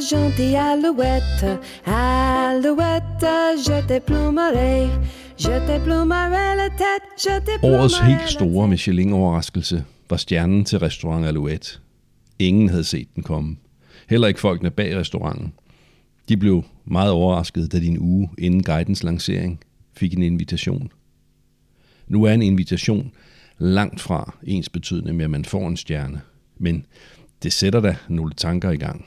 gentille alouette, alouette, je te plumerai. Je te plumerai la tête, je te plumerai Årets helt store Michelin-overraskelse var stjernen til restaurant Alouette. Ingen havde set den komme. Heller ikke folkene bag restauranten. De blev meget overrasket, da de en uge inden guidens lancering fik en invitation. Nu er en invitation langt fra ens betydende med, at man får en stjerne. Men det sætter da nogle tanker i gang.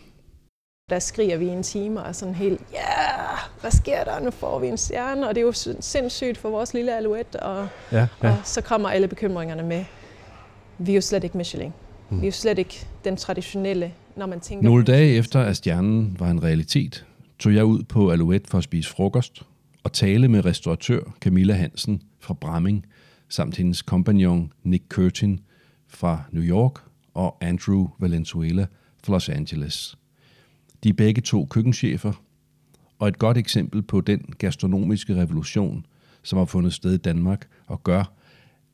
Der skriger vi en time og er sådan helt, ja, yeah, hvad sker der? Nu får vi en stjerne, og det er jo sy- sindssygt for vores lille alouette. Og, Ja, og så kommer alle bekymringerne med. Vi er jo slet ikke Michelin. Vi er jo slet ikke den traditionelle, når man tænker... Nogle dage efter, at stjernen var en realitet, tog jeg ud på Alouette for at spise frokost og tale med restauratør Camilla Hansen fra Bramming, samt hendes kompagnon Nick Curtin fra New York og Andrew Valenzuela fra Los Angeles. De er begge to køkkenchefer, og et godt eksempel på den gastronomiske revolution, som har fundet sted i Danmark og gør,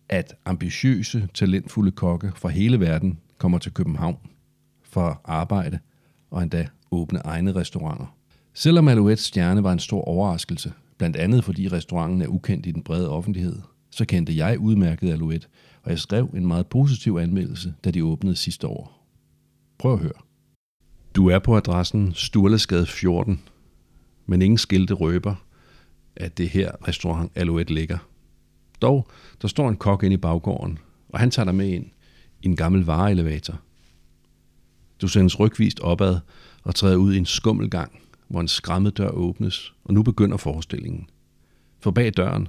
at ambitiøse, talentfulde kokke fra hele verden kommer til København for at arbejde og endda åbne egne restauranter. Selvom Alouettes stjerne var en stor overraskelse, blandt andet fordi restauranten er ukendt i den brede offentlighed, så kendte jeg udmærket Alouette, og jeg skrev en meget positiv anmeldelse, da de åbnede sidste år. Prøv at høre. Du er på adressen Sturlesgade 14, men ingen skilte røber, at det her restaurant Alouette ligger. Dog, der står en kok inde i baggården, og han tager dig med ind i en gammel vareelevator. Du sendes rygvist opad og træder ud i en skummel gang, hvor en skræmmet dør åbnes, og nu begynder forestillingen. For bag døren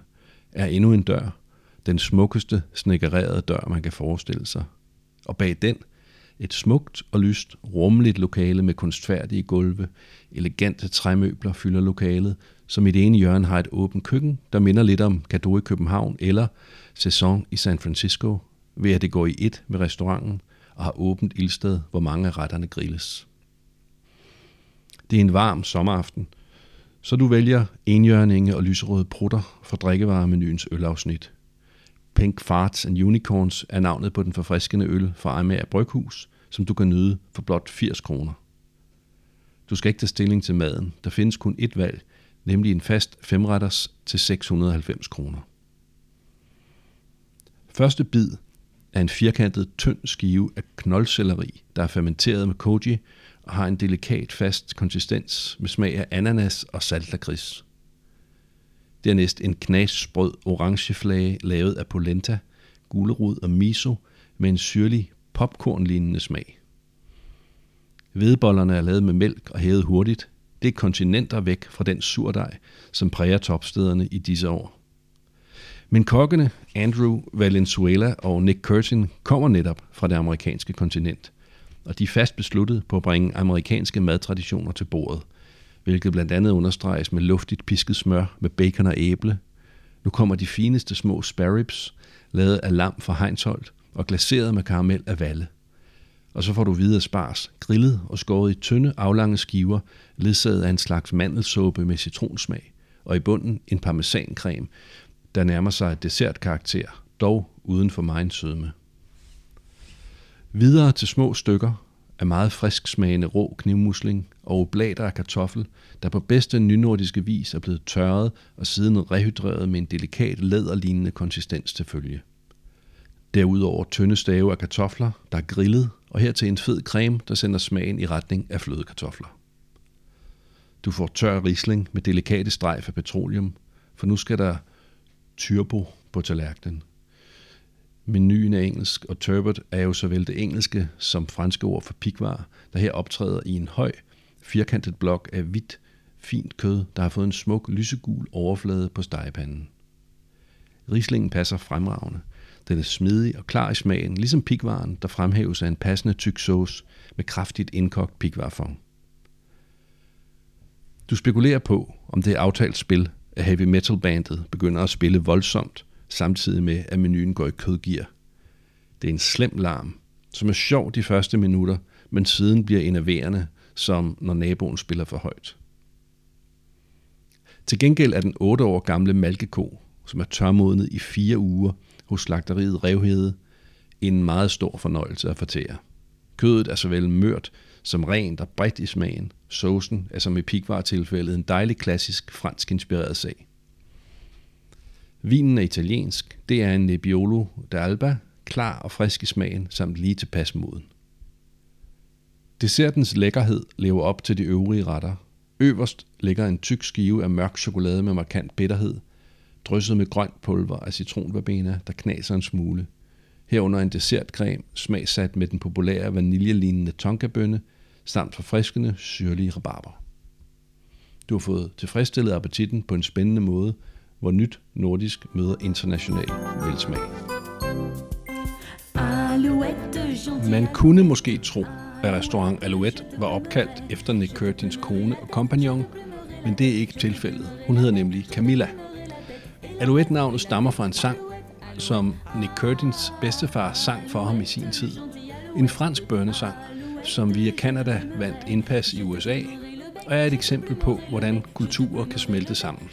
er endnu en dør, den smukkeste snekkererede dør, man kan forestille sig. Og bag den et smukt og lyst, rummeligt lokale med kunstfærdige gulve, elegante træmøbler fylder lokalet, som i det ene hjørne har et åbent køkken, der minder lidt om Cadeau i København eller Saison i San Francisco, ved at det går i et med restauranten og har åbent ildsted, hvor mange af retterne grilles. Det er en varm sommeraften, så du vælger enhjørninge og lyserøde prutter for drikkevaremenuens ølafsnit. Pink Farts and Unicorns er navnet på den forfriskende øl fra Amager Bryghus, som du kan nyde for blot 80 kroner. Du skal ikke tage stilling til maden. Der findes kun ét valg, nemlig en fast femretters til 690 kroner. Første bid er en firkantet, tynd skive af knoldselleri, der er fermenteret med koji og har en delikat fast konsistens med smag af ananas og saltlakrids. Dernæst en knasbrød orangeflage lavet af polenta, gulerod og miso med en syrlig popcornlignende smag. Hvedebollerne er lavet med mælk og hævet hurtigt. Det er kontinenter væk fra den surdej, som præger topstederne i disse år. Men kokkene Andrew Valenzuela og Nick Curtin kommer netop fra det amerikanske kontinent, og de er fast besluttet på at bringe amerikanske madtraditioner til bordet, hvilket blandt andet understreges med luftigt pisket smør med bacon og æble. Nu kommer de fineste små sparribs, lavet af lam fra Heinsholt og glaseret med karamel af valle. Og så får du videre spars, grillet og skåret i tynde, aflange skiver, ledsaget af en slags mandelsuppe med citronsmag, og i bunden en parmesancreme, der nærmer sig dessertkarakter, dog uden for meget sødme. Videre til små stykker af meget frisk smagende rå knivmusling og oblater af kartoffel, der på bedste nynordiske vis er blevet tørret og siden rehydreret med en delikat læderlignende konsistens til følge. Derudover tynde stave af kartofler, der er grillet, og hertil en fed creme, der sender smagen i retning af flødekartofler. Du får tør risling med delikate strejf af petroleum, for nu skal der turbo på tallerkenen. Menuen er engelsk, og turbot er jo såvel det engelske som franske ord for pikvar, der her optræder i en høj, firkantet blok af hvidt, fint kød, der har fået en smuk lysegul overflade på stegepanden. Rislingen passer fremragende. Den er smidig og klar i smagen, ligesom pikvaren, der fremhæves af en passende tyk sauce med kraftigt indkogt pikvarfond. Du spekulerer på, om det er aftalt spil, at heavy metal bandet begynder at spille voldsomt, samtidig med at menuen går i kødgear. Det er en slem larm, som er sjov de første minutter, men siden bliver enerverende, som når naboen spiller for højt. Til gengæld er den 8 år gamle malkeko, som er tørmodnet i fire uger hos slagteriet Revhede, en meget stor fornøjelse at fortære. Kødet er såvel mørt som rent og bredt i smagen. Saucen er som i pikvar-tilfældet en dejlig klassisk fransk inspireret sag. Vinen er italiensk. Det er en Nebbiolo d'Alba, klar og frisk i smagen, samt lige tilpas moden. Dessertens lækkerhed lever op til de øvrige retter. Øverst ligger en tyk skive af mørk chokolade med markant bitterhed, drysset med grønt pulver af citronverbena, der knaser en smule. Herunder en dessertcreme, smagsat med den populære vaniljelignende tonkabønne, samt forfriskende, syrlige rabarber. Du har fået tilfredsstillet appetitten på en spændende måde, hvor nyt nordisk møder international velsmag. Man kunne måske tro, restaurant Alouette var opkaldt efter Nick Curtins kone og kompagnon, men det er ikke tilfældet. Hun hedder nemlig Camilla. Alouette-navnet stammer fra en sang, som Nick Curtins bedstefar sang for ham i sin tid. En fransk børnesang, som via Canada vandt indpas i USA, og er et eksempel på, hvordan kulturer kan smelte sammen.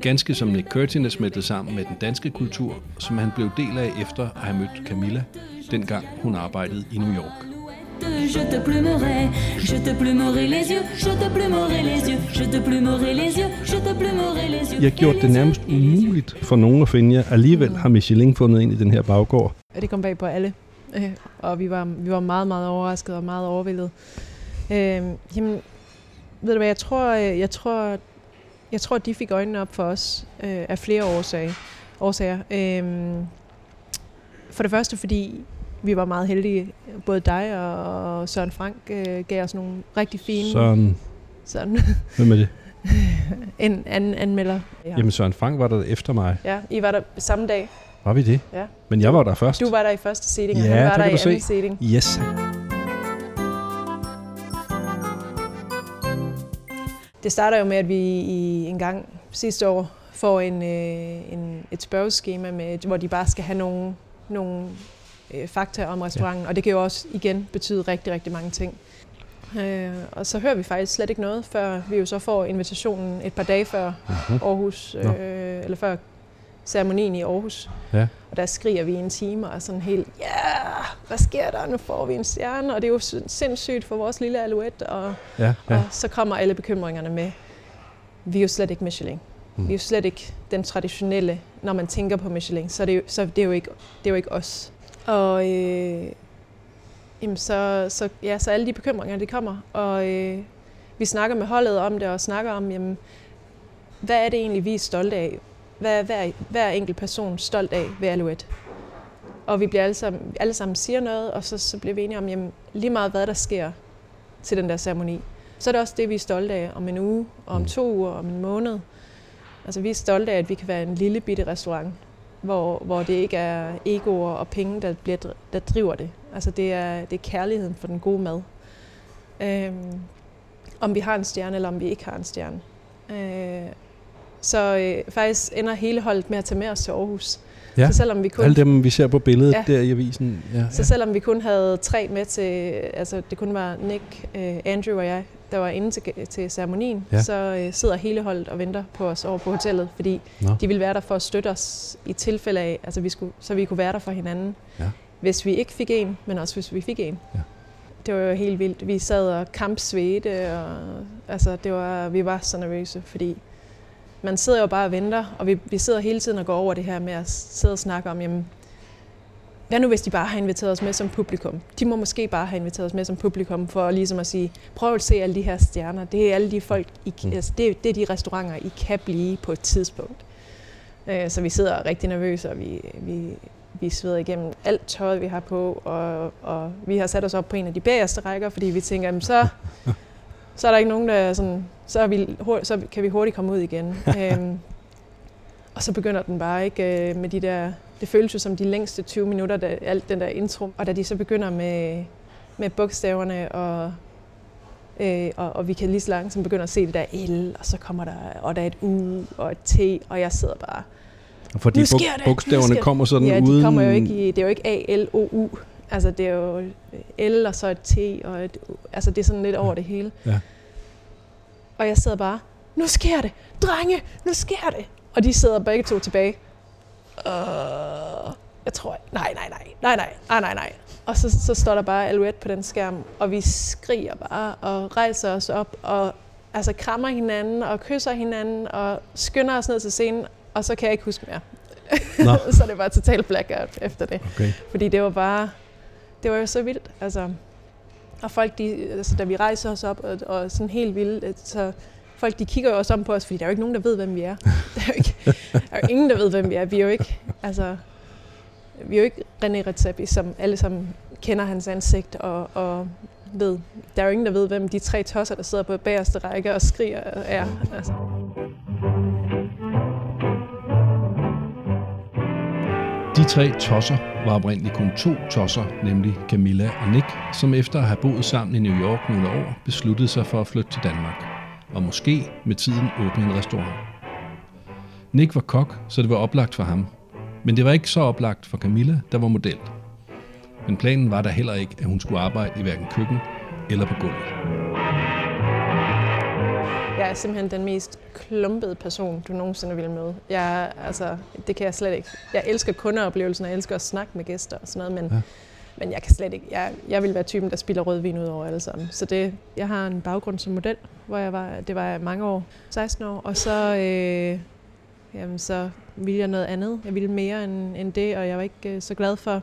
Ganske som Nick Curtin er smeltet sammen med den danske kultur, som han blev del af efter at have mødt Camilla, dengang hun arbejdede i New York. Je te plumerai, je te plumerai les yeux, je te plumerai les yeux, je te plumerai les yeux, je te plumerai les yeux. I har gjort det nærmest umuligt for nogen at finde jer. Alligevel har Michelin fundet ind i den her baggård. Det kom bag på alle. Øh, og vi var, vi var meget, meget overrasket og meget overvældet. Øh, jamen, ved du hvad, jeg tror, øh, jeg tror, jeg tror, at de fik øjnene op for os øh, af flere årsager. årsager. Øh, for det første, fordi vi var meget heldige. Både dig og Søren Frank øh, gav os nogle rigtig fine... Søren, Sådan. hvem er det? en anden anmelder. Ja. Jamen Søren Frank var der efter mig. ja, I var der samme dag. Var vi det? Ja. Men jeg var der først. Du var der i første seating, og Ja, han var der i du se. anden seating. Yes. Det starter jo med, at vi i en gang sidste år får en, øh, en, et spørgeskema, med, hvor de bare skal have nogle, nogle øh, fakta om restauranten. Ja. Og det kan jo også igen betyde rigtig, rigtig mange ting. Øh, og så hører vi faktisk slet ikke noget, før vi jo så får invitationen et par dage før Mhm. Aarhus, øh, eller før ceremonien i Aarhus. Ja. Og der skriger vi en time og er sådan helt, ja, yeah, hvad sker der? Nu får vi en stjerne, og det er jo sind- sindssygt for vores lille alouette. Og, Ja, ja. og så kommer alle bekymringerne med, vi er jo slet ikke Michelin. Mm. Vi er jo slet ikke den traditionelle, når man tænker på Michelin, så, er det, jo, så det er jo ikke, det er jo ikke os. Og øh, jamen så, så, ja, så alle de bekymringer, de kommer, og øh, vi snakker med holdet om det, og snakker om, jamen, hvad er det egentlig, vi er stolte af? Hvad er hver, hver enkelt person stolt af ved Alouette? Og vi bliver alle sammen, alle sammen siger noget, og så, så bliver vi enige om, jamen, lige meget hvad der sker til den der ceremoni, så er det også det, vi er stolte af om en uge, og om Mm. to uger, om en måned. Altså vi er stolte af, at vi kan være en lille bitte restaurant, hvor, hvor det ikke er egoer og penge, der, bliver, der driver det. Altså det er, det er kærligheden for den gode mad. Øhm, om vi har en stjerne, eller om vi ikke har en stjerne. Øh, så øh, faktisk ender hele holdet med at tage med os til Aarhus. Ja. Så selvom vi kun Alle dem, vi ser på billedet Ja. der i avisen. Ja, så selvom vi kun havde tre med til, altså det kun var Nick, øh, Andrew og jeg, der var inde til, til ceremonien, Ja. så øh, sidder hele holdet og venter på os over på hotellet, fordi Nå. de ville være der for at støtte os i tilfælde af, altså vi skulle, så vi kunne være der for hinanden, Ja. hvis vi ikke fik en, men også hvis vi fik en. Ja. Det var jo helt vildt. Vi sad og kampsvedte, og altså det var, vi var så nervøse, fordi man sidder jo bare og venter, og vi, vi sidder hele tiden og går over det her med at sidde og snakke om, jamen, hvad nu hvis de bare har inviteret os med som publikum? De må måske bare have inviteret os med som publikum for ligesom at sige, prøv at se alle de her stjerner. Det er alle de folk, I, Mm. altså, det, er- det er de restauranter, I kan blive på et tidspunkt. Øh, Så vi sidder rigtig nervøse, og vi, vi, vi sveder igennem alt tøjet, vi har på, og, og vi har sat os op på en af de bagerste rækker, fordi vi tænker, jamen, så, så er der ikke nogen, der er sådan, så, er vi, så kan vi hurtigt komme ud igen. øhm, og så begynder den bare ikke øh, med de der, det føles jo som de længste 20 minutter, da, alt den der intro. Og da de så begynder med, med bogstaverne, og, øh, og, og vi kan lige så langsomt begynde at se det der L, og så kommer der, og der er et U og et T, og jeg sidder bare, Fordi Nu sker bog- det! bogstaverne Nu sker- kommer sådan ja, uden... de kommer jo ikke i, det er jo ikke A-L-O-U. Altså, det er jo L og så et T og et U. Altså, det er sådan lidt over det hele. Ja. Og jeg sidder bare, nu sker det! Drenge, nu sker det! Og de sidder begge to tilbage. Uh, jeg tror, nej, nej, nej, nej, nej, nej, nej, nej. Og så, så står der bare Alouette på den skærm, og vi skriger bare og rejser os op og altså krammer hinanden og kysser hinanden og skynder os ned til scenen, og så kan jeg ikke huske mere. Nå. så det var totalt blackout efter det. Okay. Fordi det var bare, det var jo så vildt. Altså, og folk, de, altså, da vi rejser os op, og, og sådan helt vildt, så folk de kigger jo også om på os, fordi der er jo ikke nogen, der ved, hvem vi er. Der er jo, ikke, der er jo ingen, der ved, hvem vi er. Vi er jo ikke, altså, vi er jo ikke René Redzepi, som alle sammen kender hans ansigt og, og ved. Der er jo ingen, der ved, hvem de tre tosser, der sidder på bagerste række og skriger er. Altså. De tre tosser var oprindeligt kun to tosser, nemlig Camilla og Nick, som efter at have boet sammen i New York nogle år, besluttede sig for at flytte til Danmark. Og måske med tiden åbne en restaurant. Nick var kok, så det var oplagt for ham. Men det var ikke så oplagt for Camilla, der var model. Men planen var der heller ikke, at hun skulle arbejde i hverken køkken eller på gulvet. Jeg er simpelthen den mest klumpede person, du nogensinde vil møde. Jeg, altså, det kan jeg slet ikke. Jeg elsker kundeoplevelsen, og jeg elsker at snakke med gæster og sådan noget, men, Ja men jeg kan slet ikke. Jeg, jeg vil være typen, der spiller rødvin ud over alle sammen. Så det, jeg har en baggrund som model, hvor jeg var, det var jeg mange år, 16 år, og så, øh, jamen, så ville jeg noget andet. Jeg ville mere end, end det, og jeg var ikke øh, så glad for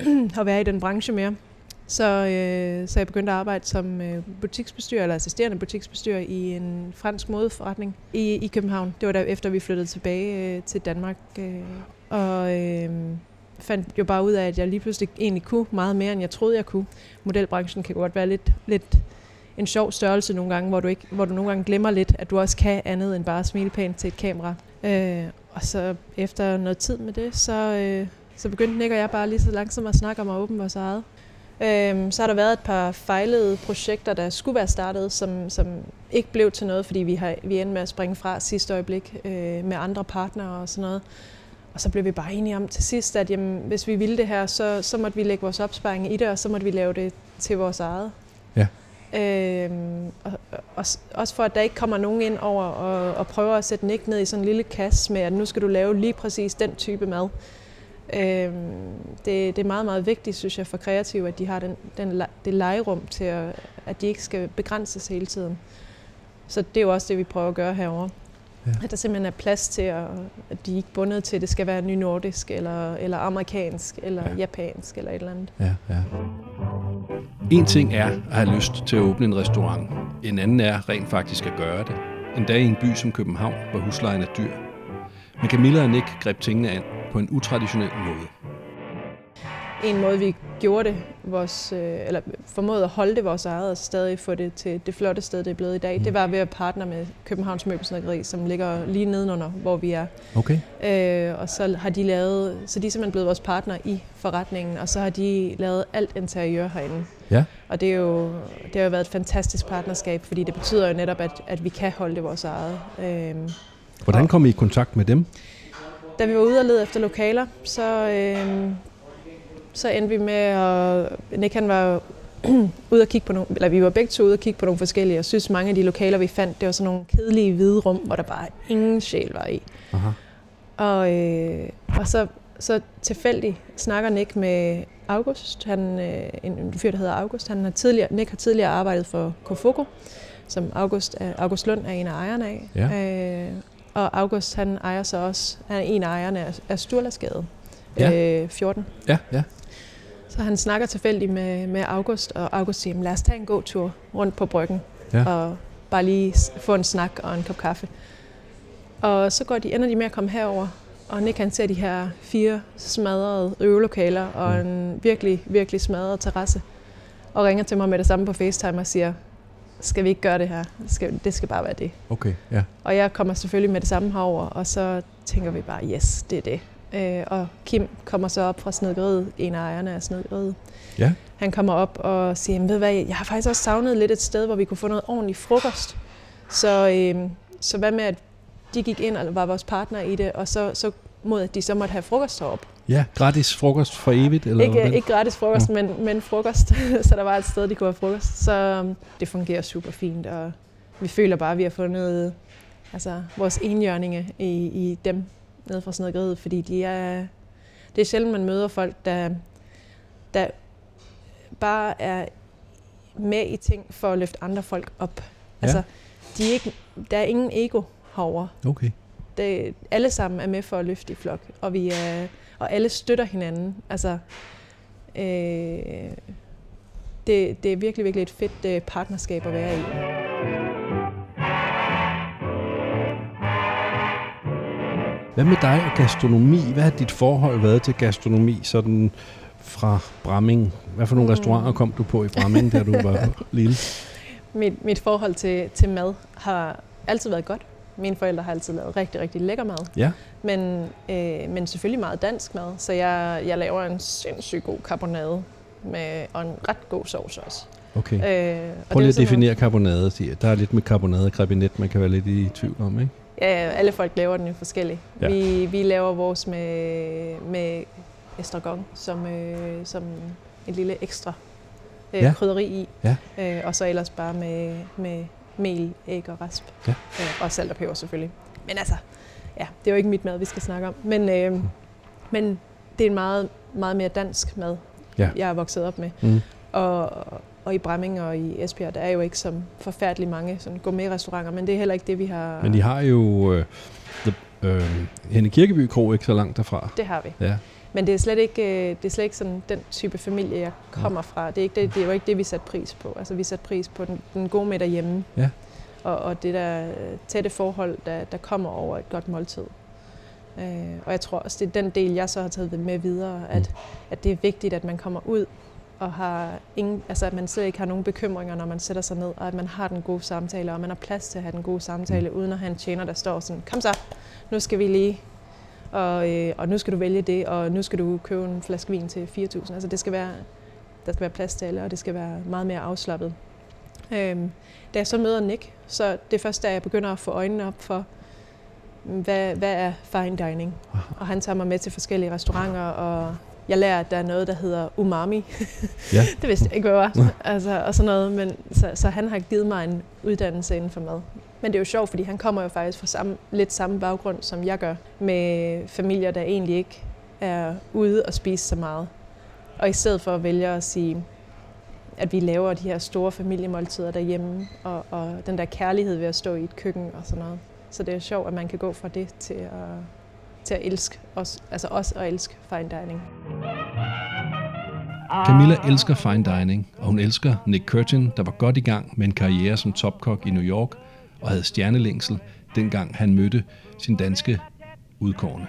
at være i den branche mere. Så, øh, så jeg begyndte at arbejde som øh, butiksbestyrer, eller assisterende butiksbestyrer i en fransk modeforretning i, i København. Det var der efter vi flyttede tilbage øh, til Danmark. Øh, og øh, fandt jo bare ud af, at jeg lige pludselig egentlig kunne meget mere, end jeg troede, jeg kunne. Modelbranchen kan godt være lidt, lidt en sjov størrelse nogle gange, hvor du, ikke, hvor du nogle gange glemmer lidt, at du også kan andet end bare smile pænt til et kamera. Øh, og så efter noget tid med det, så, øh, så begyndte Nick og jeg bare lige så langsomt at snakke om at åbne vores eget. Øhm, så har der været et par fejlede projekter, der skulle være startet, som, som ikke blev til noget, fordi vi, har, vi endte med at springe fra sidste øjeblik øh, med andre partnere og sådan noget. Og så blev vi bare enige om til sidst, at jamen, hvis vi ville det her, så, så måtte vi lægge vores opsparing i det, og så måtte vi lave det til vores eget. Ja. Øhm, og, og, og, også for, at der ikke kommer nogen ind over og, og prøver at sætte Nick ned i sådan en lille kasse med, at nu skal du lave lige præcis den type mad. Øhm, det, det er meget, meget vigtigt, synes jeg, for kreative, at de har den, den, det legerum til, at, at de ikke skal begrænses hele tiden. Så det er jo også det, vi prøver at gøre herover. Ja. At der simpelthen er plads til, at, at de er ikke bundet til, at det skal være nynordisk, eller, eller amerikansk, eller ja. japansk, eller et eller andet. Ja, ja. En ting er at have lyst til at åbne en restaurant. En anden er rent faktisk at gøre det. Endda i en by som København, hvor huslejen er dyr. Men Camilla og Nick greb tingene an på en utraditionel måde. En måde, vi gjorde det, vores, øh, eller formåede at holde det vores eget, og stadig få det til det flotte sted, det er blevet i dag, Mm. det var ved at partner med Københavns Møbelsnækkeri, som ligger lige nedenunder, hvor vi er. Okay. Øh, og så har de lavet, så de er simpelthen blevet vores partner i forretningen, og så har de lavet alt interiør herinde. Ja. Og det, er jo, det har jo været et fantastisk partnerskab, fordi det betyder jo netop, at, at vi kan holde det vores eget. Øh, Hvordan kom I i kontakt med dem? da vi var ude og lede efter lokaler, så, øh, så endte vi med at... Nick han var ude at kigge på nogle, eller vi var begge to ude at kigge på nogle forskellige, og synes mange af de lokaler, vi fandt, det var sådan nogle kedelige hvide rum, hvor der bare ingen sjæl var i. Aha. Og, øh, og så, så tilfældigt snakker Nick med August, han, øh, en, en fyr, der hedder August. Han har tidligere, Nick har tidligere arbejdet for Kofoko, som August, er- August Lund er en af ejerne af. Ja. Øh, og August, han ejer så også, han er en af ejerne af, af Sturlasgade Ja. øh, 14. Ja, ja. Så han snakker tilfældigt med, med August, og August siger, "Jamen, lad os tage en god tur rundt på bryggen, Ja. og bare lige få en snak og en kop kaffe. Og så går de, ender de med at komme herover, og Nick han ser de her fire smadrede øvelokaler og en virkelig, virkelig smadret terrasse, og ringer til mig med det samme på FaceTime og siger, skal vi ikke gøre det her? Skal, det skal bare være det. Okay, ja. Og jeg kommer selvfølgelig med det samme herover, og så tænker vi bare, yes, det er det. Øh, og Kim kommer så op fra snedgeriet, en af ejerne af snedgeriet. Ja. Han kommer op og siger, "Jamen, ved hvad, jeg har faktisk også savnet lidt et sted, hvor vi kunne få noget ordentlig frokost. Så, øh, så hvad med, at de gik ind og var vores partner i det, og så, så mod at de så måtte have frokost heroppe. Ja, gratis frokost for evigt? Eller Ikke, ikke gratis frokost, men, men frokost. så der var et sted, de kunne have frokost. Så um, det fungerer super fint, og vi føler bare, at vi har fundet altså, vores enhjørninge i, i dem nede fra snedgeriet, fordi de er, det er sjældent, man møder folk, der, der bare er med i ting for at løfte andre folk op. Altså, de er ikke, der er ingen ego herover. Okay. Det, alle sammen er med for at løfte i flok, og, vi er, og alle støtter hinanden. Altså, øh, det, det er virkelig, virkelig et fedt øh, partnerskab at være i. Hvad med dig og gastronomi? Hvad har dit forhold været til gastronomi sådan fra Bramming? Hvad for nogle Mm. restauranter kom du på i Bramming, da du var lille? Mit, mit forhold til, til mad har altid været godt. Mine forældre har altid lavet rigtig, rigtig lækker mad. Ja. Men, øh, men selvfølgelig meget dansk mad. Så jeg, jeg laver en sindssygt god carbonade med, og en ret god sovs også. Okay. Øh, og Prøv det lige at noget- definere jeg. Der er lidt med carbonade og krebinet, man kan være lidt i tvivl om, ikke? Ja, alle folk laver den jo forskelligt. Ja. Vi, vi laver vores med, med estragon som, øh, som en lille ekstra øh, Ja. krydderi i. Ja. Øh, og så ellers bare med, med mel, æg og rasp. Ja. Øh, og salt og peber selvfølgelig. Men altså, ja, det er jo ikke mit mad, vi skal snakke om. Men, øh, men det er en meget, meget mere dansk mad, Ja. jeg er vokset op med. Mm. Og, og i Bramming og i Esbjerg, der er jo ikke så forfærdeligt mange sådan gourmet-restauranter, men det er heller ikke det, vi har... Men I har jo øh, the, øh, Henne Kirkeby Kro ikke så langt derfra. Det har vi. Ja. Men det er slet ikke, øh, det er slet ikke sådan den type familie, jeg kommer fra. Det er, ikke det, det er jo ikke det, vi satte pris på. Altså, vi satte pris på den, den gode med derhjemme. Ja. Og, og det der øh, tætte forhold, der, der kommer over et godt måltid. Øh, og jeg tror også, det er den del, jeg så har taget med videre, at, Mm. at det er vigtigt, at man kommer ud og har ingen, altså at man slet ikke har nogen bekymringer, når man sætter sig ned, og at man har den gode samtale, og man har plads til at have den gode samtale, uden at have en tjener, der står sådan, kom så, nu skal vi lige og, øh, og nu skal du vælge det, og nu skal du købe en flaske vin til 4.000. Altså det skal være, der skal være plads til alle, og det skal være meget mere afslappet. Øhm, da jeg så møder Nick, så det er først, da jeg begynder at få øjnene op for, hvad, hvad er fine dining? Og han tager mig med til forskellige restauranter, og jeg lærer, at der er noget, der hedder umami. Ja. det vidste jeg ikke, hvad var. Altså, og sådan noget. Men, så, så han har givet mig en uddannelse inden for mad. Men det er jo sjovt, fordi han kommer jo faktisk fra samme, lidt samme baggrund, som jeg gør, med familier, der egentlig ikke er ude og spise så meget. Og i stedet for at vælge at sige, at vi laver de her store familiemåltider derhjemme, og, og den der kærlighed ved at stå i et køkken og sådan noget. Så det er sjovt, at man kan gå fra det til at, til at elske os, altså os at elske fine dining. Camilla elsker fine dining, og hun elsker Nick Curtin, der var godt i gang med en karriere som topkok i New York og havde stjernelængsel, dengang han mødte sin danske alouette.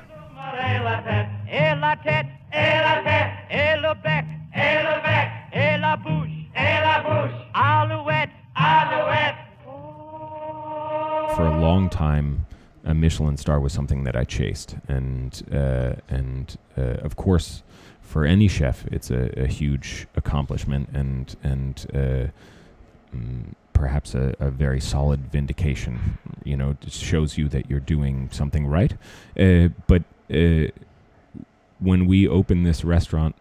for a long time, a Michelin star was something that I chased, and uh, and uh, of course, for any chef, it's a, a huge accomplishment and and uh, mm, perhaps a, a very solid vindication. You know, it shows you that you're doing something right. Uh, but uh, when we opened this restaurant,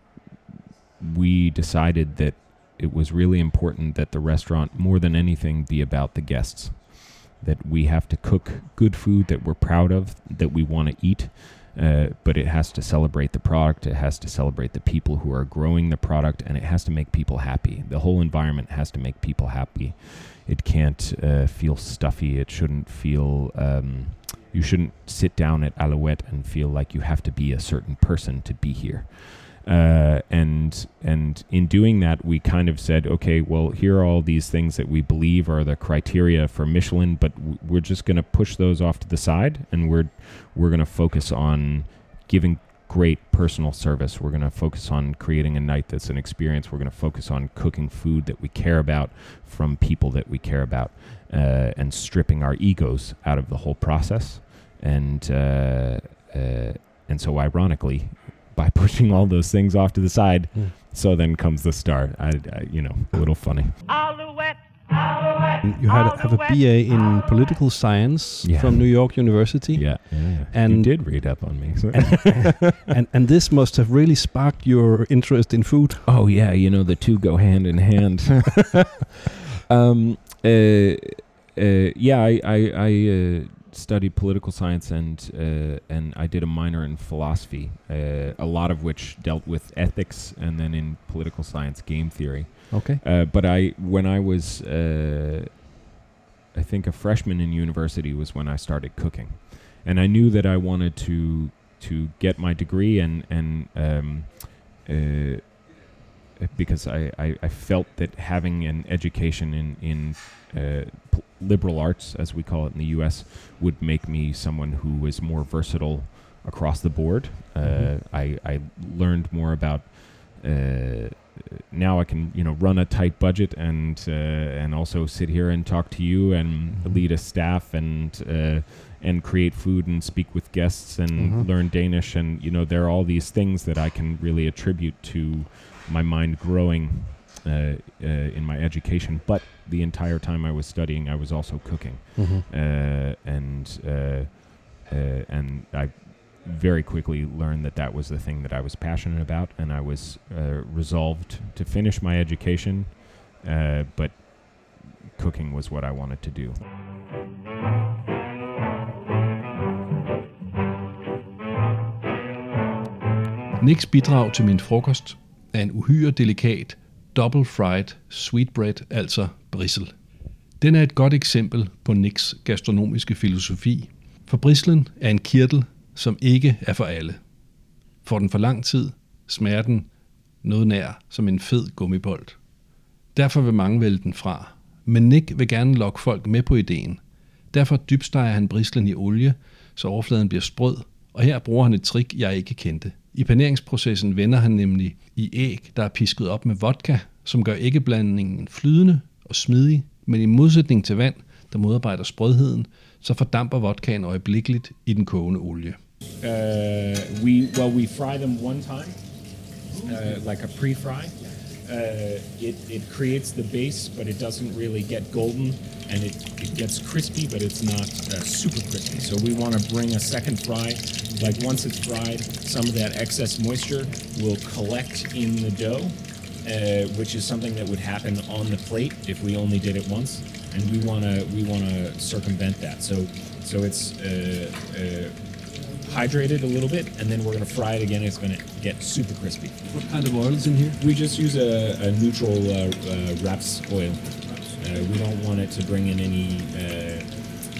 we decided that it was really important that the restaurant, more than anything, be about the guests that we have to cook good food that we're proud of, that we want to eat, uh, but it has to celebrate the product, it has to celebrate the people who are growing the product, and it has to make people happy. The whole environment has to make people happy. It can't uh, feel stuffy, it shouldn't feel. Um, you shouldn't sit down at Alouette and feel like you have to be a certain person to be here. Uh, and and in doing that, we kind of said, okay, well, here are all these things that we believe are the criteria for Michelin, but w- we're just going to push those off to the side, and we're we're going to focus on giving great personal service. We're going to focus on creating a night that's an experience. We're going to focus on cooking food that we care about from people that we care about, uh, and stripping our egos out of the whole process. And uh, uh, and so, ironically, by pushing all those things off to the side, Mm. so then comes the star. I, I, you know, a little funny. Alouette, alouette. You had have a BA in political science Yeah. from New York University. Yeah, yeah, yeah. And- you did read up on me. So. and and this must have really sparked your interest in food. oh yeah, you know the two go hand in hand. um, uh, uh, yeah, I I, I uh, studied political science and uh, and I did a minor in philosophy, uh, a lot of which dealt with ethics, and then in political science, game theory. Okay. Uh, but I, when I was, uh, I think a freshman in university was when I started cooking, and I knew that I wanted to to get my degree and and um, uh, because I, I, I felt that having an education in in uh, p- liberal arts, as we call it in the U.S., would make me someone who was more versatile across the board. Uh, Mhm. I, I learned more about. Uh, now I can you know run a tight budget and uh, and also sit here and talk to you and Mhm. lead a staff and uh, and create food and speak with guests and Mhm. learn Danish and you know there are all these things that I can really attribute to my mind growing uh, uh, in my education. But the entire time I was studying, I was also cooking Mhm. uh, and uh, uh, and I very quickly learned that that was the thing that I was passionate about, and I was uh, resolved to finish my education, uh, but cooking was what I wanted to do. Nicks bidrag til min frokost af en uhyre delikat double fried sweetbread, altså brissel. Den er et godt eksempel på Nicks gastronomiske filosofi, for brislen er en kirtel, som ikke er for alle. For den for lang tid, smager den noget nær som en fed gummibold. Derfor vil mange vælge den fra, men Nick vil gerne lokke folk med på ideen. Derfor dybsteger han brislen i olie, så overfladen bliver sprød, og her bruger han et trick, jeg ikke kendte. I paneringsprocessen vender han nemlig i æg, der er pisket op med vodka, som gør æggeblandingen flydende og smidig, men i modsætning til vand, der modarbejder sprødheden, så fordamper vodkaen øjeblikkeligt i den kogende olie. Uh, we well, we fry them one time, uh, like a pre-fry. Uh, it, it creates the base, but it doesn't really get golden, and it, it gets crispy, but it's not uh, super crispy. So we want to bring a second fry. Like once it's fried, some of that excess moisture will collect in the dough, uh, which is something that would happen on the plate if we only did it once, and we want to we want to circumvent that. So so it's uh, hydrated a little bit, and then we're going to fry it again. It's going to get super crispy. What kind of oil is in here? We just use a, a neutral uh, uh, raps oil. Uh, we don't want it to bring in any uh,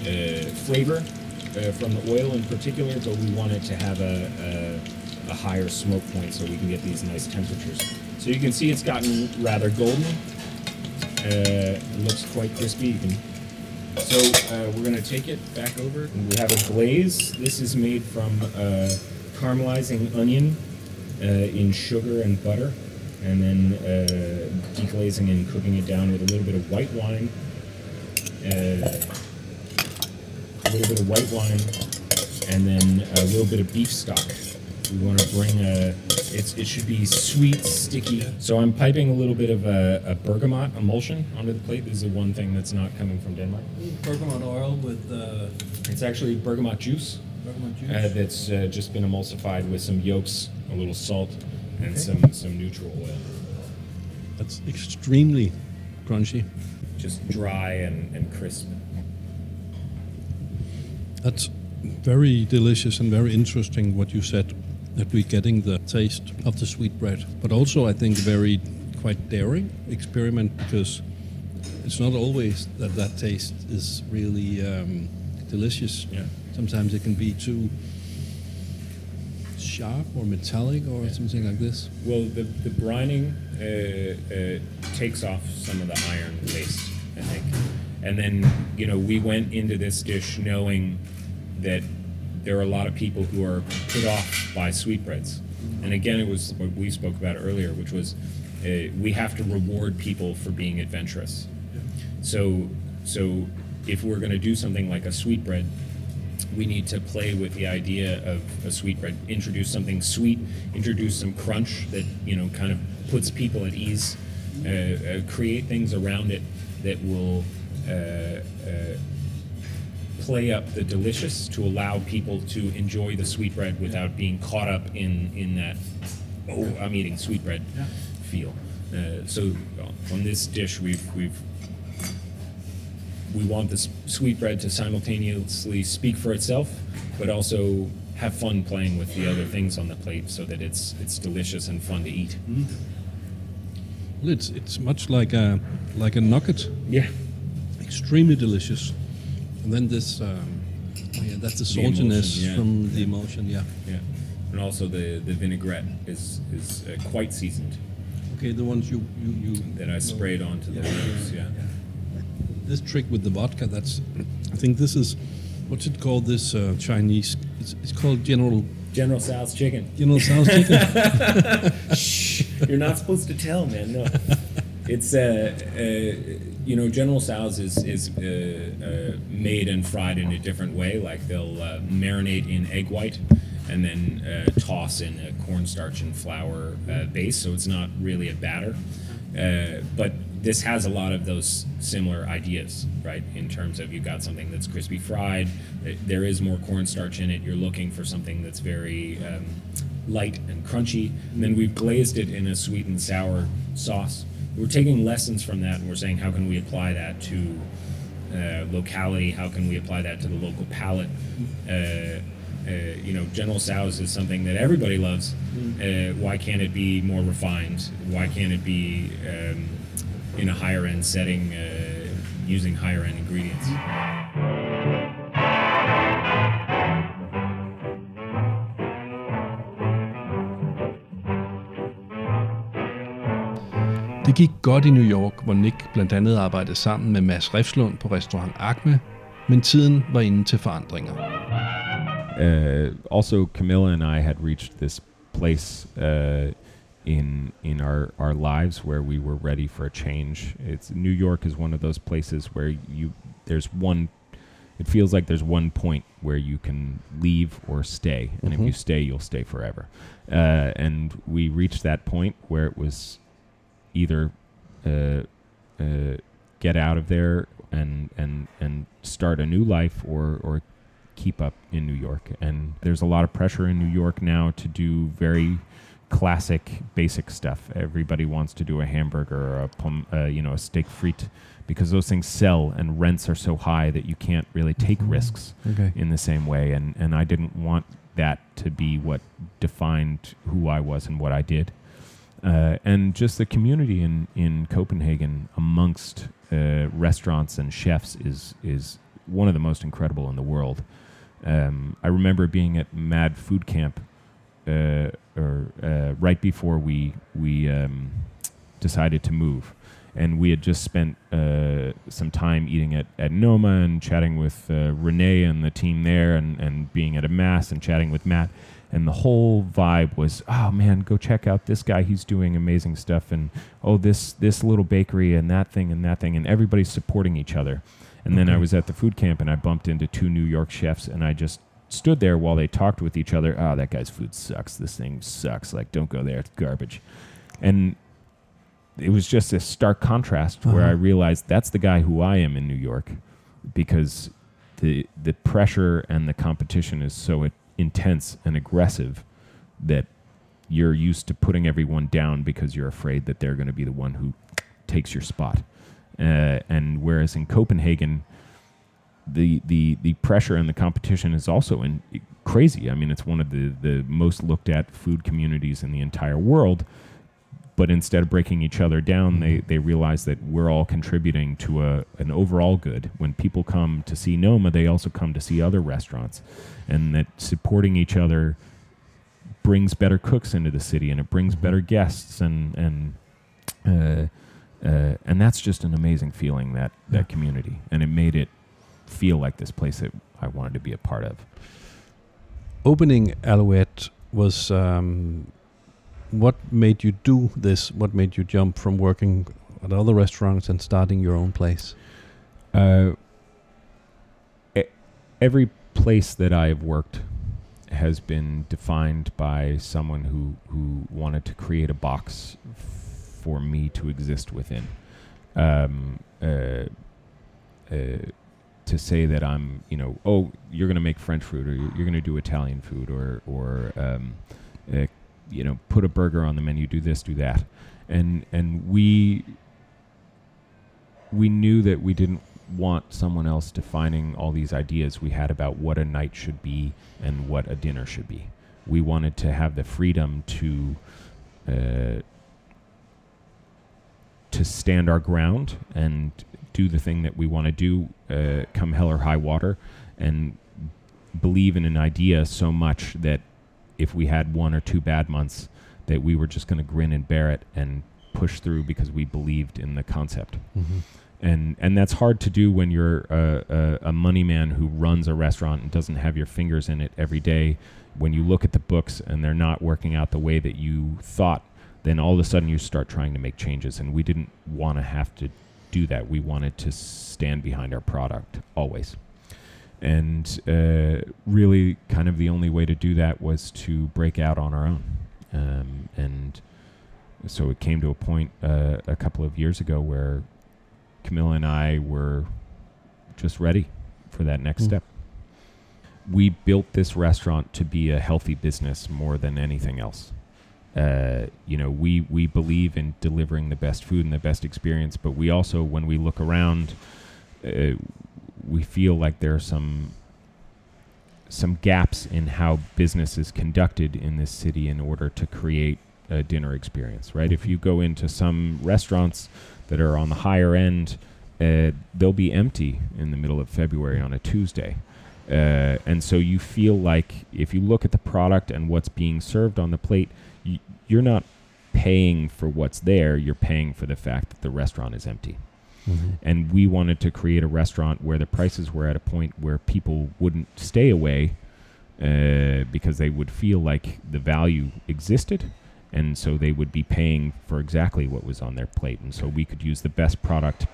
uh, flavor uh, from the oil in particular, but we want it to have a, a, a higher smoke point so we can get these nice temperatures. So you can see it's gotten rather golden. Uh, it looks quite crispy. You can so uh, we're going to take it back over. We have a glaze. This is made from uh, caramelizing onion uh, in sugar and butter, and then uh, deglazing and cooking it down with a little bit of white wine. Uh, a little bit of white wine, and then a little bit of beef stock. We want to bring a. It's, it should be sweet, sticky. So I'm piping a little bit of a, a bergamot emulsion onto the plate. This is the one thing that's not coming from Denmark. bergamot oil with uh, It's actually bergamot juice bergamot juice. uh, that's uh, just been emulsified with some yolks, a little salt, and Okay. some some neutral oil. That's extremely crunchy. Just dry and, and crisp. That's very delicious and very interesting what you said that we're getting the taste of the sweet bread, but also I think very quite daring experiment because it's not always that that taste is really um, delicious. Yeah. Sometimes it can be too sharp or metallic or something like this. Well, the, the brining uh, uh, takes off some of the iron taste, I think. And then, you know, we went into this dish knowing that there are a lot of people who are put off by sweetbreads. And again, it was what we spoke about earlier, which was uh, we have to reward people for being adventurous. So, so if we're going to do something like a sweetbread, we need to play with the idea of a sweetbread. Introduce something sweet, introduce some crunch that you know kind of puts people at ease. Uh, uh, create things around it that will uh, uh, play up the delicious to allow people to enjoy the sweetbread without being caught up in in that oh I'm eating sweetbread feel. Uh, so uh, on this dish we've we've we want this sweetbread to simultaneously speak for itself, but also have fun playing with the other things on the plate, so that it's it's delicious and fun to eat. Well, it's it's much like a like a nugget. Yeah. Extremely delicious. And then this, um, oh yeah, that's the emulsion, saltiness yeah. from the emulsion. Yeah. Yeah, and also the the vinaigrette is is uh, quite seasoned Okay, the ones you you, you that I sprayed onto the ribs. Yeah. This trick with the vodka. That's, I think this is, what's it called? This uh, Chinese. It's, it's called General General Tso's chicken. General Tso's chicken. Shh, you're not supposed to tell, man. No, it's uh, uh, you know, General Tso's is is uh, uh, made and fried in a different way. Like they'll uh, marinate in egg white and then uh, toss in a cornstarch and flour uh, base, so it's not really a batter. Uh, but this has a lot of those similar ideas, right? In terms of you've got something that's crispy fried, there is more cornstarch in it. You're looking for something that's very um, light and crunchy. And then we've glazed it in a sweet and sour sauce. We're taking lessons from that, and we're saying how can we apply that to uh, locality? How can we apply that to the local palate? Uh, uh, you know, General Tso's is something that everybody loves. Uh, why can't it be more refined? Why can't it be um, in a higher end setting uh, using higher end ingredients? Det gik godt i New York, hvor Nick blandt andet arbejdede sammen med Mads Refslund på restaurant Acme, men tiden var inde til forandringer. uh, also Camilla and I had reached this place uh, in in our our lives where we were ready for a change. It's New York is one of those places where you there's one. It feels like there's one point where you can leave or stay, and if Mhm. you stay, you'll stay forever. Uh, and we reached that point where it was either uh, uh, get out of there and and and start a new life, or or keep up in New York. And there's a lot of pressure in New York now to do very classic, basic stuff. Everybody wants to do a hamburger or a uh, you know a steak frite because those things sell and rents are so high that you can't really take risks Okay. in the same way. And and I didn't want that to be what defined who I was and what I did. Uh, and just the community in, in Copenhagen amongst uh, restaurants and chefs is is one of the most incredible in the world. Um, I remember being at Mad Food Camp, uh, or uh, right before we we um, decided to move, and we had just spent uh, some time eating at, at Noma and chatting with uh, René and the team there, and, and being at Amass and chatting with Matt. And the whole vibe was, oh man, go check out this guy. He's doing amazing stuff. And oh, this this little bakery and that thing and that thing. And everybody's supporting each other. And then I was at the food camp and I bumped into two New York chefs and I just stood there while they talked with each other. Oh, that guy's food sucks. This thing sucks. Like, don't go there. It's garbage. And it was just a stark contrast where I Uh-huh. realized that's the guy who I am in New York because the the pressure and the competition is so intense and aggressive that you're used to putting everyone down because you're afraid that they're going to be the one who takes your spot. Uh, and whereas in Copenhagen, the the the pressure and the competition is also in crazy. I mean, it's one of the the most looked at food communities in the entire world. But instead of breaking each other down, they, they realize that we're all contributing to a, an overall good. When people come to see Noma, they also come to see other restaurants. And that supporting each other brings better cooks into the city and it brings better guests and and uh, uh, and that's just an amazing feeling that that community and it made it feel like this place that I wanted to be a part of. Opening Alouette was um, what made you do this? What made you jump from working at other restaurants and starting your own place? Uh, every place that I have worked has been defined by someone who, who wanted to create a box for me to exist within. Um, uh, uh, to say that I'm, you know, oh, you're going to make French food, or you're, you're going to do Italian food, or or um, uh, you know, put a burger on the menu, do this, do that, and and we we knew that we didn't want someone else defining all these ideas we had about what a night should be and what a dinner should be. We wanted to have the freedom to uh, to stand our ground and do the thing that we want to do, uh, come hell or high water, and believe in an idea so much that if we had one or two bad months, that we were just going to grin and bear it and push through because we believed in the concept. Mm-hmm. And and that's hard to do when you're a, a, a money man who runs a restaurant and doesn't have your fingers in it every day. When you look at the books and they're not working out the way that you thought, then all of a sudden you start trying to make changes. And we didn't want to have to do that. We wanted to stand behind our product always. And uh, really, kind of the only way to do that was to break out on our own. Um, and so it came to a point uh, a couple of years ago where Camilla and I were just ready for that next Mm. step. We built this restaurant to be a healthy business more than anything else. Uh, you know, we we believe in delivering the best food and the best experience, but we also, when we look around, uh, we feel like there are some some gaps in how business is conducted in this city in order to create a dinner experience, right? If you go into some restaurants that are on the higher end, uh, they'll be empty in the middle of February on a Tuesday. Uh, and so you feel like if you look at the product and what's being served on the plate, y- you're not paying for what's there, you're paying for the fact that the restaurant is empty Mm-hmm. and we wanted to create a restaurant where the prices were at a point where people wouldn't stay away uh, because they would feel like the value existed. And so they would be paying for exactly what was on their plate. And so we could use the best product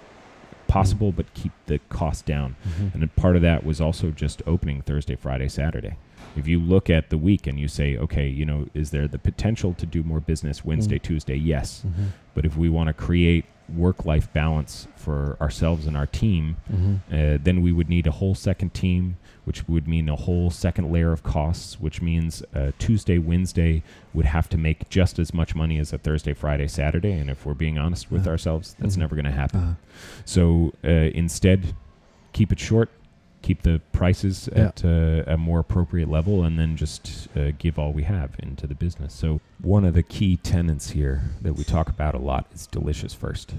possible but keep the cost down. Mm-hmm. and then part of that was also just opening thursday friday saturday. If you look at the week and you say okay you know is there the potential to do more business wednesday tuesday? Yes. Mm-hmm. but if we want to create work life balance for ourselves and our team, Mm-hmm. uh, then we would need a whole second team, which would mean a whole second layer of costs, which means uh, Tuesday, Wednesday would have to make just as much money as a Thursday, Friday, Saturday. And if we're being honest with Uh-huh. ourselves, that's Mhm. never going to happen. Uh, So uh, instead, keep it short, keep the prices Yeah. at uh, a more appropriate level, and then just uh, give all we have into the business. So one of the key tenets here that we talk about a lot is delicious first.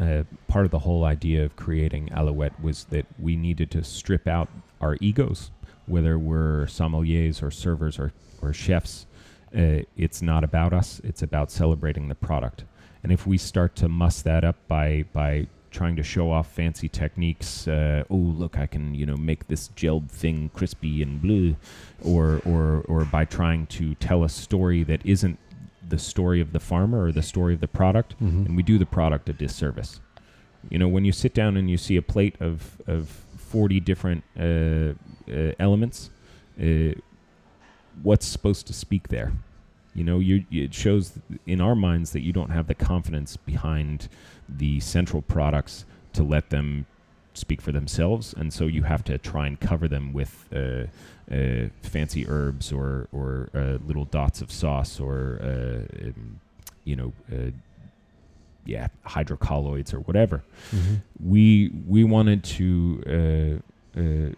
Uh, part of the whole idea of creating Alouette was that we needed to strip out our egos, whether we're sommeliers or servers or, or chefs. Uh, it's not about us; it's about celebrating the product. And if we start to muss that up by by trying to show off fancy techniques, uh, oh look, I can you know make this gelled thing crispy and blue, or or or by trying to tell a story that isn't the story of the farmer or the story of the product, Mhm. and we do the product a disservice. You know, when you sit down and you see a plate of of forty different uh, uh, elements, uh, what's supposed to speak there? You know, you, it shows in our minds that you don't have the confidence behind the central products to let them speak for themselves, and so you have to try and cover them with uh, uh, fancy herbs or or uh, little dots of sauce or uh, um, you know, uh, yeah, hydrocolloids or whatever Mm-hmm. we we wanted to uh, uh,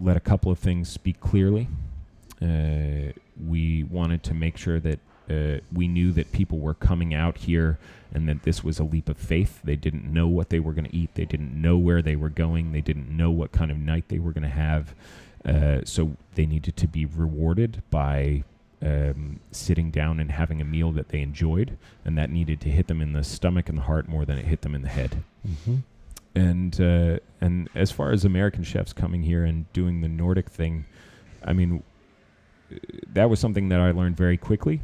let a couple of things speak clearly. Uh, we wanted to make sure that uh, we knew that people were coming out here and that this was a leap of faith. They didn't know what they were going to eat. They didn't know where they were going. They didn't know what kind of night they were going to have. Uh, so they needed to be rewarded by um, sitting down and having a meal that they enjoyed, and that needed to hit them in the stomach and the heart more than it hit them in the head Mm-hmm. and uh, and as far as American chefs coming here and doing the Nordic thing, I mean, uh, that was something that I learned very quickly.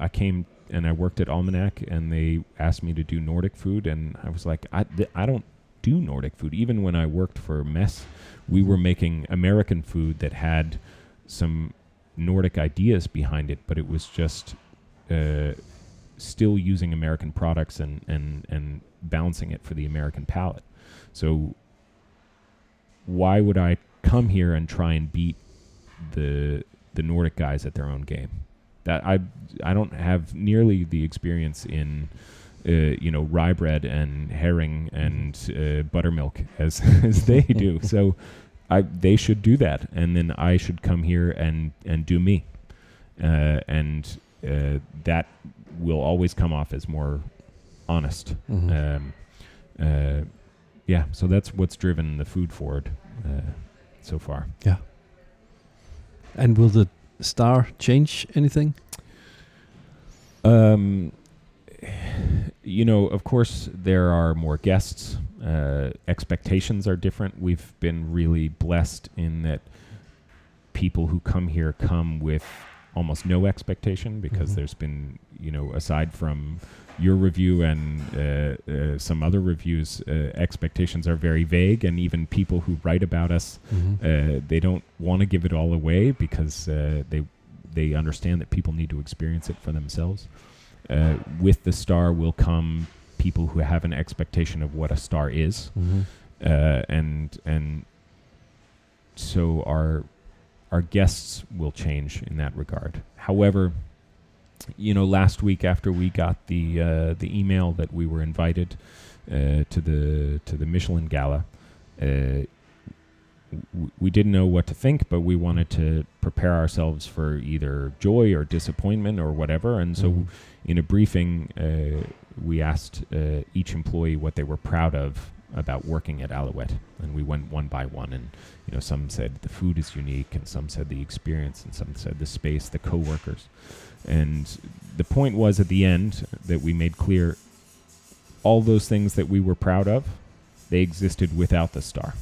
I came and I worked at Almanak, and they asked me to do Nordic food, and I was like, I th- I don't do Nordic food. Even when I worked for Mess, we were making American food that had some Nordic ideas behind it, but it was just uh, still using American products and, and, and balancing it for the American palate. So why would I come here and try and beat the the Nordic guys at their own game? That I I don't have nearly the experience in uh, you know, rye bread and herring and uh, buttermilk as as they do. So, I they should do that, and then I should come here and and do me, uh, and uh, that will always come off as more honest. Mhm. Um, uh, yeah, so that's what's driven the food forward uh, so far. Yeah. And will the star change anything? Um, you know, of course, there are more guests. Uh, expectations are different. We've been really blessed in that people who come here come with almost no expectation because Mhm. there's been, you know, aside from your review and uh, uh, some other reviews, uh, expectations are very vague, and even people who write about us uh, they don't want to give it all away because uh, they they understand that people need to experience it for themselves. Uh, with the star will come people who have an expectation of what a star is, Mhm. uh, and and so our our guests will change in that regard. However, you know, last week after we got the uh, the email that we were invited uh, to the to the Michelin Gala, uh, w- we didn't know what to think, but we wanted to prepare ourselves for either joy or disappointment or whatever. And so, Mhm. in a briefing, uh, we asked uh, each employee what they were proud of about working at Alouette, and we went one by one. And you know, some said the food is unique, and some said the experience, and some said the space, the coworkers. And the point was at the end that we made clear all those things that we were proud of, they existed without the star.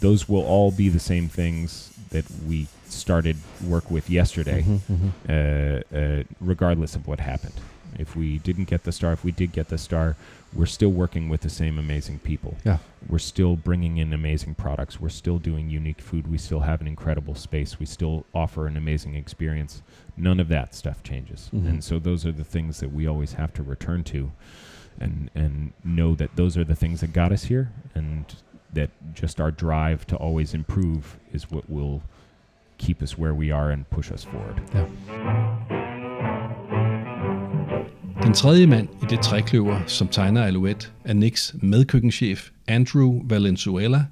Those will all be the same things that we started work with yesterday, Mhm, mhm. uh, uh, regardless of what happened. If we didn't get the star, if we did get the star, we're still working with the same amazing people. Yeah. We're still bringing in amazing products. We're still doing unique food. We still have an incredible space. We still offer an amazing experience. None of that stuff changes. Mhm. And so those are the things that we always have to return to and and know that those are the things that got us here and that just our drive to always improve is what will keep us where we are and push us forward. Den tredje mand i det trækløver, som tegner Alouette, er Nicks medkøkkenchef Andrew Valenzuela,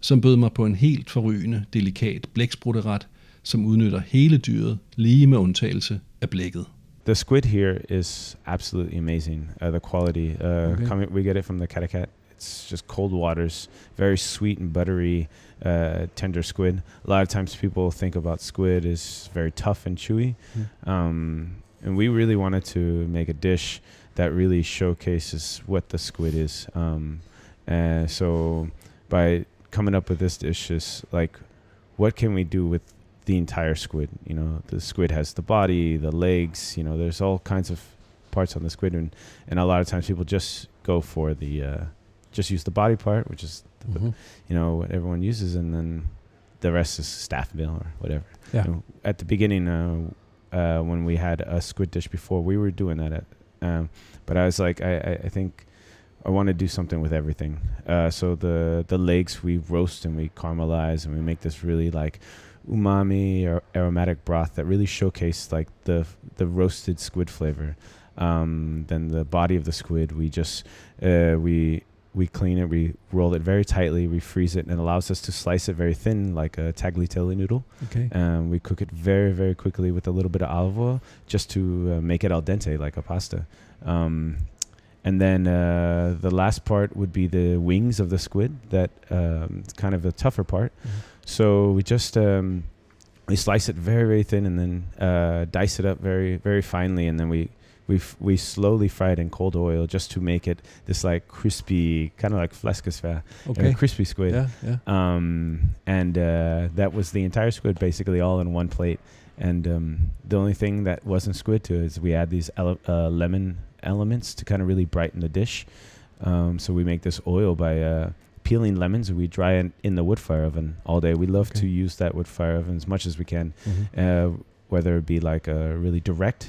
som bød mig på en helt forrygende, delikat blækspruteret, som udnytter hele dyret, lige med undtagelse af blækket. The squid here is absolutely amazing. Uh, the quality, uh, Okay. coming, we get it from the Kattegat. It's just cold waters, very sweet and buttery, uh, tender squid. A lot of times people think about squid as very tough and chewy, um, and we really wanted to make a dish that really showcases what the squid is. Um, and so by coming up with this dish is like, what can we do with the entire squid? You know, the squid has the body, the legs. You know, there's all kinds of parts on the squid, and and a lot of times people just go for the uh, just use the body part, which is the, Mhm. you know what everyone uses, and then the rest is staff meal or whatever. Yeah. You know, at the beginning, uh, uh, when we had a squid dish before, we were doing that. At, um, but I was like, I, I, I think I want to do something with everything. Uh, so the the legs we roast and we caramelize and we make this really like umami or aromatic broth that really showcase like the the roasted squid flavor. Um, then the body of the squid, we just uh, we we clean it, we roll it very tightly, we freeze it, and it allows us to slice it very thin like a tagliatelle noodle. Okay. Um, we cook it very, very quickly with a little bit of olive oil just to uh, make it al dente like a pasta. Um, and then uh, the last part would be the wings of the squid. That um, it's kind of the tougher part. So we just um, we slice it very, very thin, and then uh, dice it up very, very finely, and then we we f- we slowly fry it in cold oil just to make it this like crispy, kind of like flæskesvær, Okay. uh, crispy squid. Yeah, yeah. Um, and uh, that was the entire squid basically all in one plate. And um, the only thing that wasn't squid to it is we add these ele- uh, lemon elements to kind of really brighten the dish. Um, so we make this oil by uh, peeling lemons. We dry it in the wood fire oven all day. We love to use that wood fire oven as much as we can, Mhm. uh, whether it be like a really direct,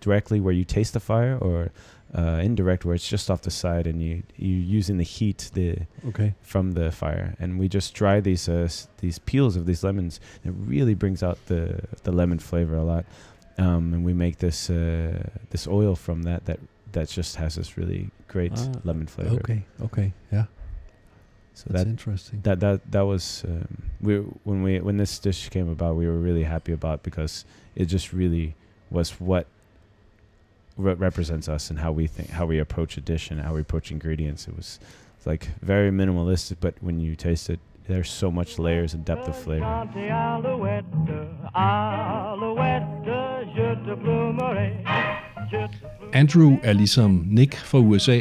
directly where you taste the fire, or uh, indirect where it's just off the side and you you're using the heat the Okay. from the fire, and we just dry these uh, s- these peels of these lemons. It really brings out the the lemon flavor a lot, um, and we make this uh, this oil from that that that just has this really great Ah, lemon flavor. Okay, okay, yeah. So That's that interesting. that that that was um, we when we when this dish came about, we were really happy about because it just really was what re- represents us and how we think, how we approach a dish and how we approach ingredients. It was like very minimalistic, but when you taste it, there's so much layers and depth of flavor. Andrew er ligesom Nick fra USA,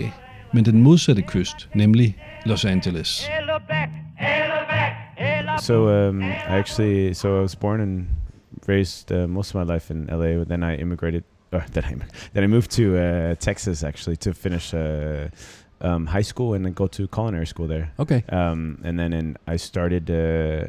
men den modsatte kyst, nemlig Los Angeles. Et le bec, et le bec, et la So um, I actually, so I was born and raised uh, most of my life in LA. But then I immigrated. Or then I then I moved to uh, Texas actually to finish uh, um, high school and then go to culinary school there. Okay. Um, and then in, I started uh,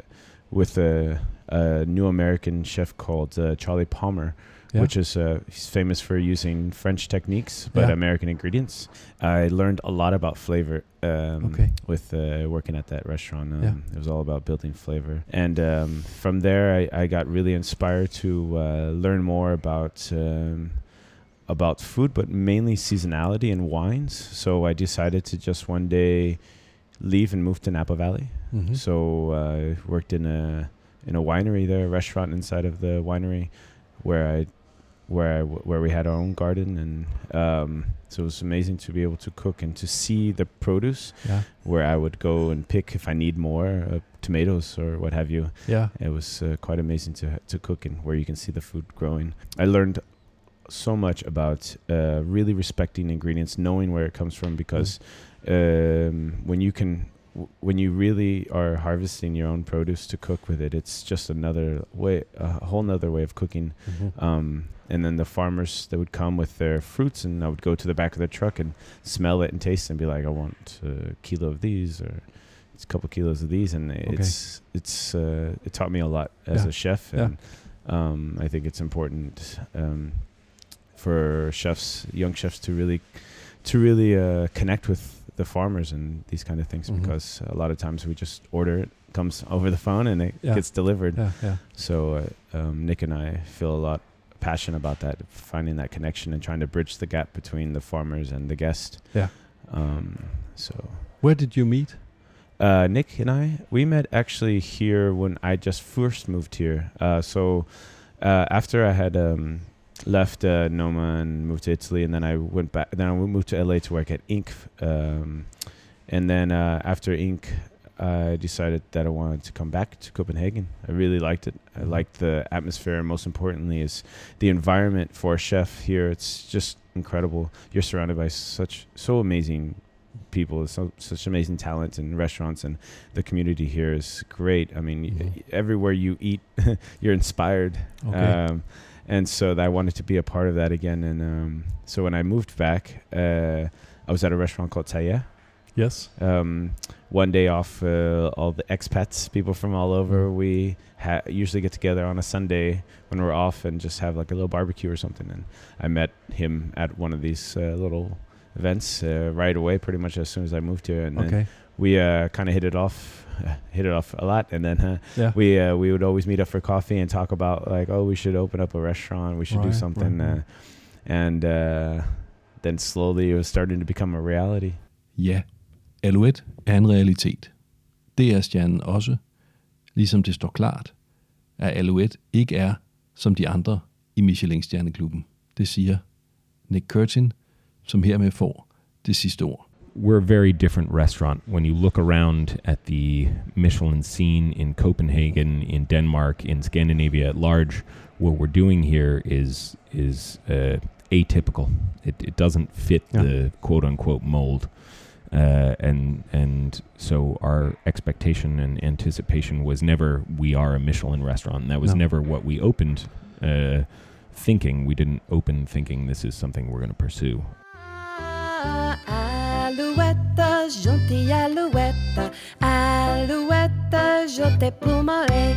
with a, a new American chef called uh, Charlie Palmer, Yeah. which is uh, he's famous for using French techniques but Yeah. American ingredients. I learned a lot about flavor um, Okay. with uh, working at that restaurant. Um, Yeah. It was all about building flavor, and um, from there I, I got really inspired to uh, learn more about. Um, about food, but mainly seasonality and wines. So I decided to just one day leave and move to Napa Valley. Mhm. So I worked in a in a winery there, a restaurant inside of the winery, where I where I, where we had our own garden, and um, so it was amazing to be able to cook and to see the produce. Yeah. Where I would go and pick if I need more uh, tomatoes or what have you. Yeah. It was uh, quite amazing to to cook and where you can see the food growing. I learned so much about uh, really respecting ingredients, knowing where it comes from, because um, when you can, w- when you really are harvesting your own produce to cook with it, it's just another way, a whole nother way of cooking. Mhm. Um, and then the farmers that would come with their fruits, and I would go to the back of their truck and smell it and taste it and be like, I want a kilo of these or it's a couple kilos of these, and it's it's uh, it taught me a lot as Yeah. a chef, Yeah. and um, I think it's important um, for chefs, young chefs, to really to really uh, connect with the farmers and these kind of things Mhm. because a lot of times we just order it comes over the phone and it Yeah. gets delivered. Yeah, yeah. So uh, um, Nick and I feel a lot passion about that, finding that connection and trying to bridge the gap between the farmers and the guest. Yeah. Um, so Where did you meet? uh, Nick and I, we met actually here when I just first moved here. Uh, so uh, after I had um, left uh, Noma and moved to Italy, and then I went back. Then I moved to LA to work at Ink. Um, and then uh, after Ink. I decided that I wanted to come back to Copenhagen. I really liked it. I liked the atmosphere, and most importantly, is the environment for a chef here. It's just incredible. You're surrounded by such so amazing people, so such amazing talent in restaurants, and the community here is great. I mean, y- Mhm. everywhere you eat, you're inspired. Okay. Um, and so I wanted to be a part of that again. And um, so when I moved back, uh, I was at a restaurant called Taya. Yes. Um, one day off, uh, all the expats, people from all over, Mm. we ha- usually get together on a Sunday when we're off and just have like a little barbecue or something. And I met him at one of these uh, little events uh, right away, pretty much as soon as I moved here. And then Okay. We uh, kind of hit it off, hit it off a lot, and then uh, Yeah. we uh, we would always meet up for coffee and talk about like, oh, we should open up a restaurant, we should Right, do something, right. Uh, and uh, then slowly it was starting to become a reality. Ja, Alouette er en realitet. Det er stjernen også, ligesom det står klart, at Alouette ikke er som de andre i Michelin-stjerneklubben. Det siger Nick Curtin, som hermed får det sidste ord. We're a very different restaurant when you look around at the Michelin scene in Copenhagen, in Denmark, in Scandinavia at large. What we're doing here is is uh, atypical. It, it doesn't fit Yeah. the quote unquote mold, uh, and and so our expectation and anticipation was never we are a Michelin restaurant. That was No. never what we opened. Uh, thinking we didn't open thinking this is something we're going to pursue. Alouette, gentille alouette, alouette, je t'ai plumerai.